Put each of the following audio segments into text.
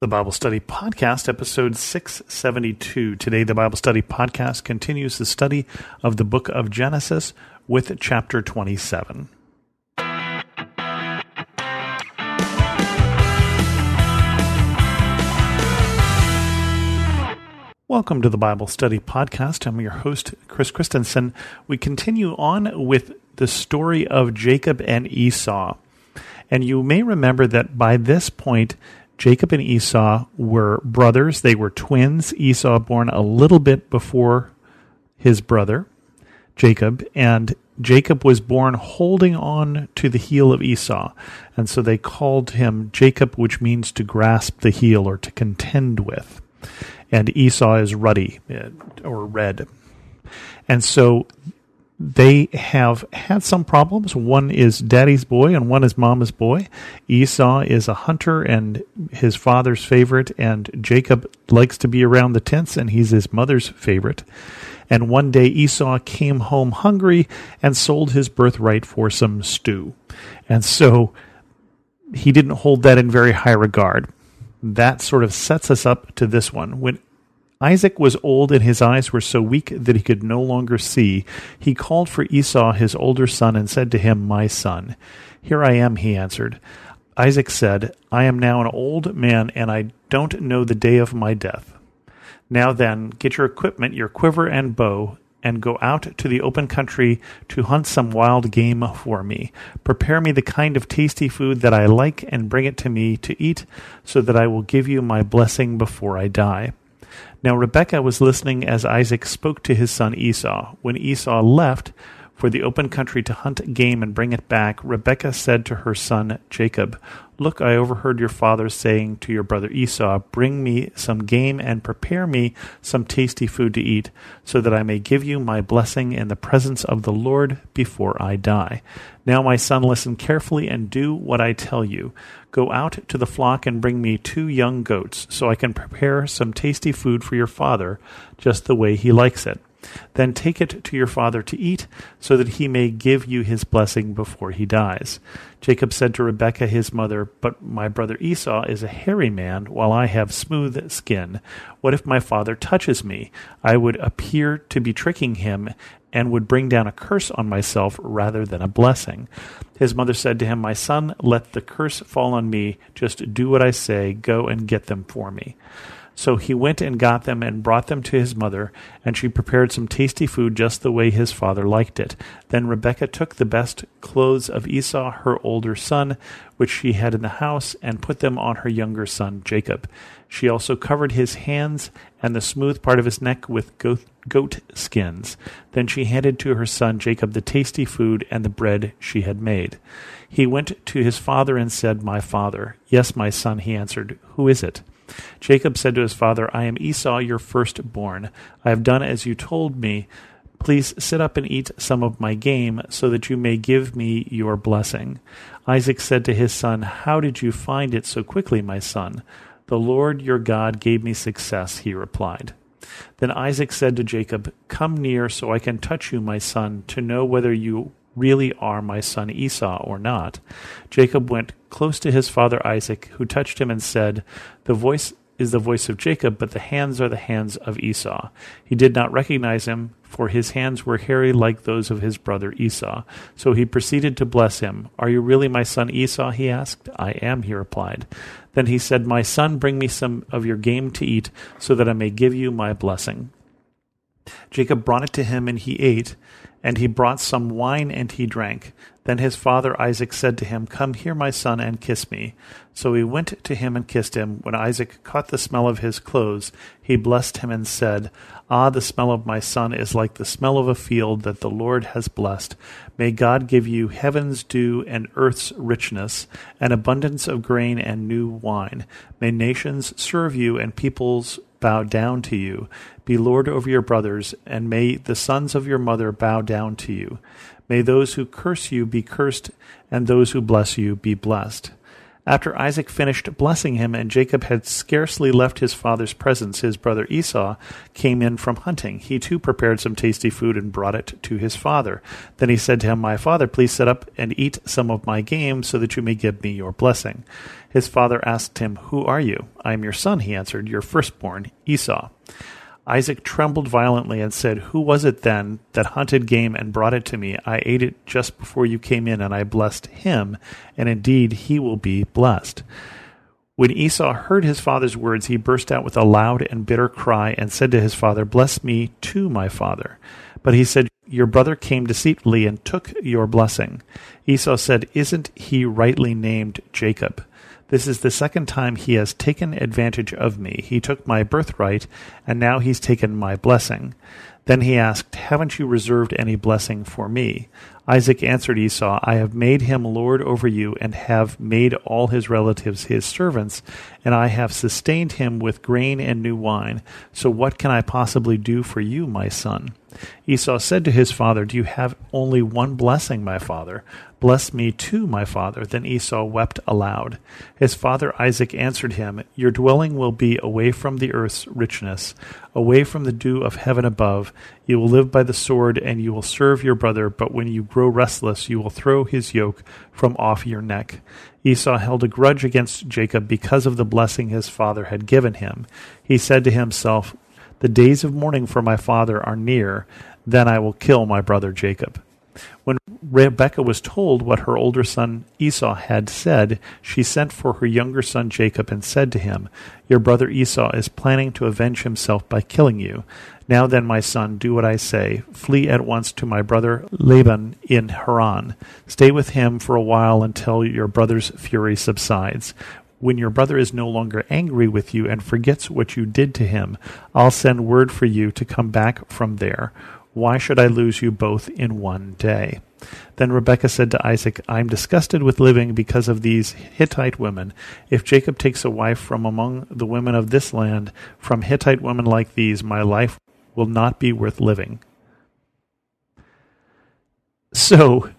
The Bible Study Podcast, episode 672. Today, the Bible Study Podcast continues the study of the book of Genesis with chapter 27. Welcome to the Bible Study Podcast. I'm your host, Chris Christensen. We continue on with the story of Jacob and Esau. And you may remember that by this point, Jacob and Esau were brothers. They were twins. Esau born a little bit before his brother, Jacob, and Jacob was born holding on to the heel of Esau. And so they called him Jacob, which means to grasp the heel or to contend with. And Esau is ruddy uh, or red. And so they have had some problems. One is daddy's boy and one is mama's boy. Esau is a hunter and his father's favorite, and Jacob likes to be around the tents and he's his mother's favorite. And one day Esau came home hungry and sold his birthright for some stew. And so he didn't hold that in very high regard. That sort of sets us up to this one. When Isaac was old and his eyes were so weak that he could no longer see. He called for Esau, his older son, and said to him, My son. Here I am, he answered. Isaac said, I am now an old man, and I don't know the day of my death. Now then, get your equipment, your quiver and bow, and go out to the open country to hunt some wild game for me. Prepare me the kind of tasty food that I like, and bring it to me to eat, so that I will give you my blessing before I die. Now Rebekah was listening as Isaac spoke to his son Esau. When Esau left for the open country to hunt game and bring it back, Rebekah said to her son Jacob, Look, I overheard your father saying to your brother Esau, Bring me some game and prepare me some tasty food to eat, so that I may give you my blessing in the presence of the Lord before I die. Now, my son, listen carefully and do what I tell you. Go out to the flock and bring me two young goats, so I can prepare some tasty food for your father, just the way he likes it. Then take it to your father to eat, so that he may give you his blessing before he dies. Jacob said to Rebekah his mother, But my brother Esau is a hairy man, while I have smooth skin. What if my father touches me? I would appear to be tricking him, and would bring down a curse on myself rather than a blessing. His mother said to him, My son, let the curse fall on me. Just do what I say. Go and get them for me. So he went and got them and brought them to his mother, and she prepared some tasty food just the way his father liked it. Then Rebekah took the best clothes of Esau, her older son, which she had in the house, and put them on her younger son Jacob. She also covered his hands and the smooth part of his neck with goat, goat skins. Then she handed to her son Jacob the tasty food and the bread she had made. He went to his father and said, My father. Yes, my son, he answered. Who is it? Jacob said to his father, I am Esau, your firstborn. I have done as you told me. Please sit up and eat some of my game, so that you may give me your blessing. Isaac said to his son, How did you find it so quickly, my son? The Lord your God gave me success, he replied. Then Isaac said to Jacob, Come near so I can touch you, my son, to know whether you really are my son Esau or not. Jacob went close to his father Isaac, who touched him and said, The voice is the voice of Jacob, but the hands are the hands of Esau. He did not recognize him, for his hands were hairy like those of his brother Esau. So he proceeded to bless him. Are you really my son Esau? he asked. I am, he replied. Then he said, My son, bring me some of your game to eat, so that I may give you my blessing. Jacob brought it to him, and he ate. And he brought some wine and he drank. Then his father Isaac said to him, Come here, my son, and kiss me. So he went to him and kissed him. When Isaac caught the smell of his clothes, he blessed him and said, Ah, the smell of my son is like the smell of a field that the Lord has blessed. May God give you heaven's dew and earth's richness, an abundance of grain and new wine. May nations serve you and peoples bow down to you. Be Lord over your brothers, and may the sons of your mother bow down to you. May those who curse you be cursed, and those who bless you be blessed. After Isaac finished blessing him, and Jacob had scarcely left his father's presence, his brother Esau came in from hunting. He too prepared some tasty food and brought it to his father. Then he said to him, My father, please sit up and eat some of my game, so that you may give me your blessing. His father asked him, Who are you? I am your son, he answered, your firstborn, Esau. Isaac trembled violently and said, Who was it then that hunted game and brought it to me? I ate it just before you came in, and I blessed him, and indeed he will be blessed. When Esau heard his father's words, he burst out with a loud and bitter cry and said to his father, Bless me too, my father. But he said, Your brother came deceitfully and took your blessing. Esau said, Isn't he rightly named Jacob? This is the second time he has taken advantage of me. He took my birthright, and now he's taken my blessing. Then he asked, Haven't you reserved any blessing for me? Isaac answered Esau, I have made him lord over you, and have made all his relatives his servants, and I have sustained him with grain and new wine. So what can I possibly do for you, my son? Esau said to his father, Do you have only one blessing, my father? Bless me too, my father. Then Esau wept aloud. His father Isaac answered him, Your dwelling will be away from the earth's richness, away from the dew of heaven above. You will live by the sword, and you will serve your brother, but when you grow restless, you will throw his yoke from off your neck. Esau held a grudge against Jacob because of the blessing his father had given him. He said to himself, The days of mourning for my father are near, then I will kill my brother Jacob. When Rebekah was told what her older son Esau had said, she sent for her younger son Jacob and said to him, Your brother Esau is planning to avenge himself by killing you. Now then, my son, do what I say. Flee at once to my brother Laban in Haran. Stay with him for a while until your brother's fury subsides. When your brother is no longer angry with you and forgets what you did to him, I'll send word for you to come back from there. Why should I lose you both in one day? Then Rebekah said to Isaac, I am disgusted with living because of these Hittite women. If Jacob takes a wife from among the women of this land, from Hittite women like these, my life will not be worth living. So,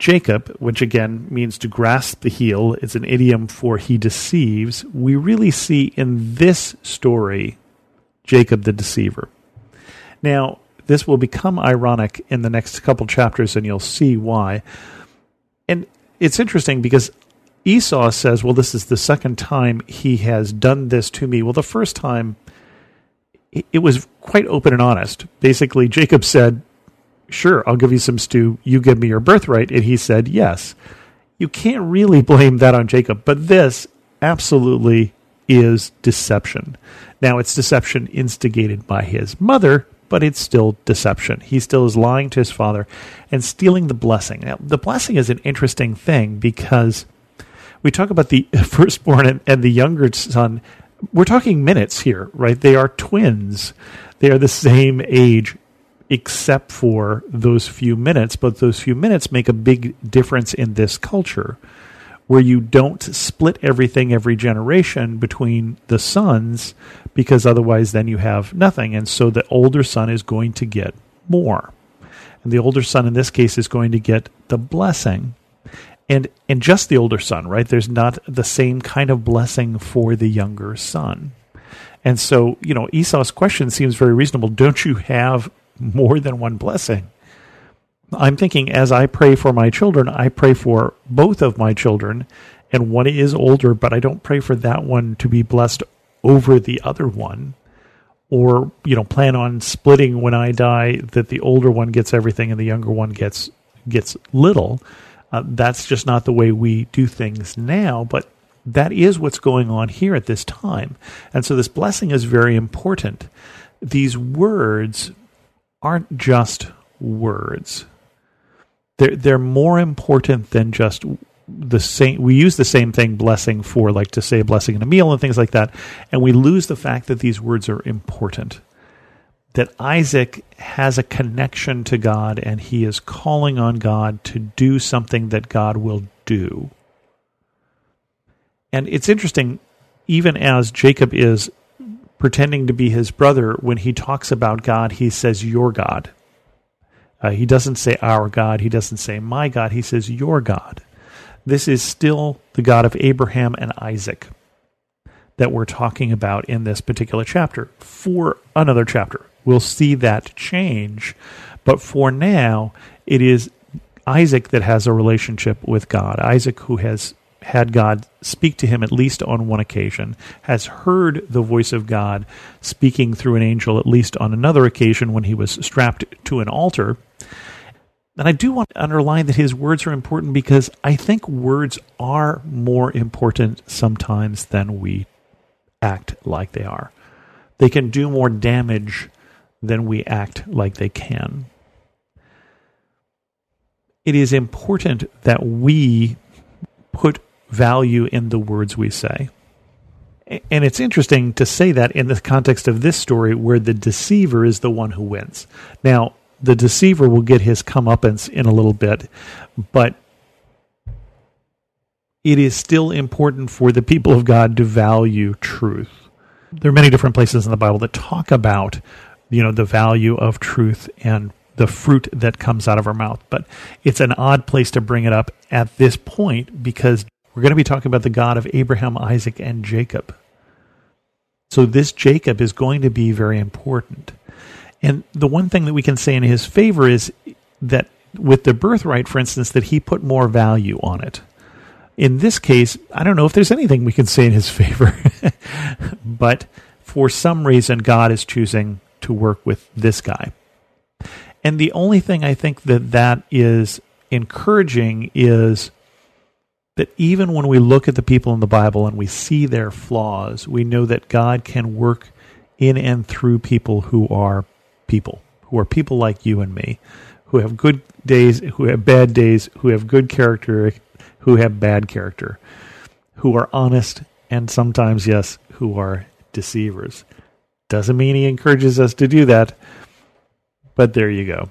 Jacob, which again means to grasp the heel, is an idiom for he deceives. We really see in this story Jacob the deceiver. Now, this will become ironic in the next couple chapters, and you'll see why. And it's interesting because Esau says, Well, this is the second time he has done this to me. Well, the first time, it was quite open and honest. Basically, Jacob said, Sure, I'll give you some stew. You give me your birthright. And he said, Yes. You can't really blame that on Jacob, but this absolutely is deception. Now, it's deception instigated by his mother, but it's still deception. He still is lying to his father and stealing the blessing. Now, the blessing is an interesting thing because we talk about the firstborn and, and the younger son. We're talking minutes here, right? They are twins. They are the same age except for those few minutes, but those few minutes make a big difference in this culture where you don't split everything every generation between the sons because otherwise then you have nothing. And so the older son is going to get more. And the older son in this case is going to get the blessing. And and just the older son, right? There's not the same kind of blessing for the younger son. And so, you know, Esau's question seems very reasonable. Don't you have more than one blessing? I'm thinking as I pray for my children, I pray for both of my children, and one is older, but I don't pray for that one to be blessed over the other one, or you know, plan on splitting when I die that the older one gets everything and the younger one gets gets little. Uh, that's just not the way we do things now, but that is what's going on here at this time. And so this blessing is very important. These words aren't just words. They're they're more important than just the same we use the same thing blessing for like to say a blessing in a meal and things like that. And we lose the fact that these words are important. That Isaac has a connection to God and he is calling on God to do something that God will do. And it's interesting even as Jacob is pretending to be his brother when he talks about God he says your God uh, he doesn't say our God. He doesn't say my God. He says your God. this is still the God of Abraham and Isaac that we're talking about in this particular chapter. For another chapter, we'll see that change. But for now, it is Isaac that has a relationship with God. Isaac, who has had God speak to him at least on one occasion, has heard the voice of God speaking through an angel at least on another occasion when he was strapped to an altar. And I do want to underline that his words are important because I think words are more important sometimes than we act like they are. They can do more damage than we act like they can. It is important that we put value in the words we say. And it's interesting to say that in the context of this story where the deceiver is the one who wins. Now, the deceiver will get his comeuppance in a little bit, but it is still important for the people of God to value truth. There are many different places in the Bible that talk about, you know, the value of truth and the fruit that comes out of our mouth. But it's an odd place to bring it up at this point because we're going to be talking about the God of Abraham, Isaac, and Jacob. So this Jacob is going to be very important. And the one thing that we can say in his favor is that with the birthright, for instance, that he put more value on it. In this case, I don't know if there's anything we can say in his favor, but for some reason, God is choosing to work with this guy. And the only thing I think that that is encouraging is that even when we look at the people in the Bible and we see their flaws, we know that God can work in and through people who are people, who are people like you and me, who have good days, who have bad days, who have good character, who have bad character, who are honest, and sometimes, yes, who are deceivers. Doesn't mean he encourages us to do that, but there you go.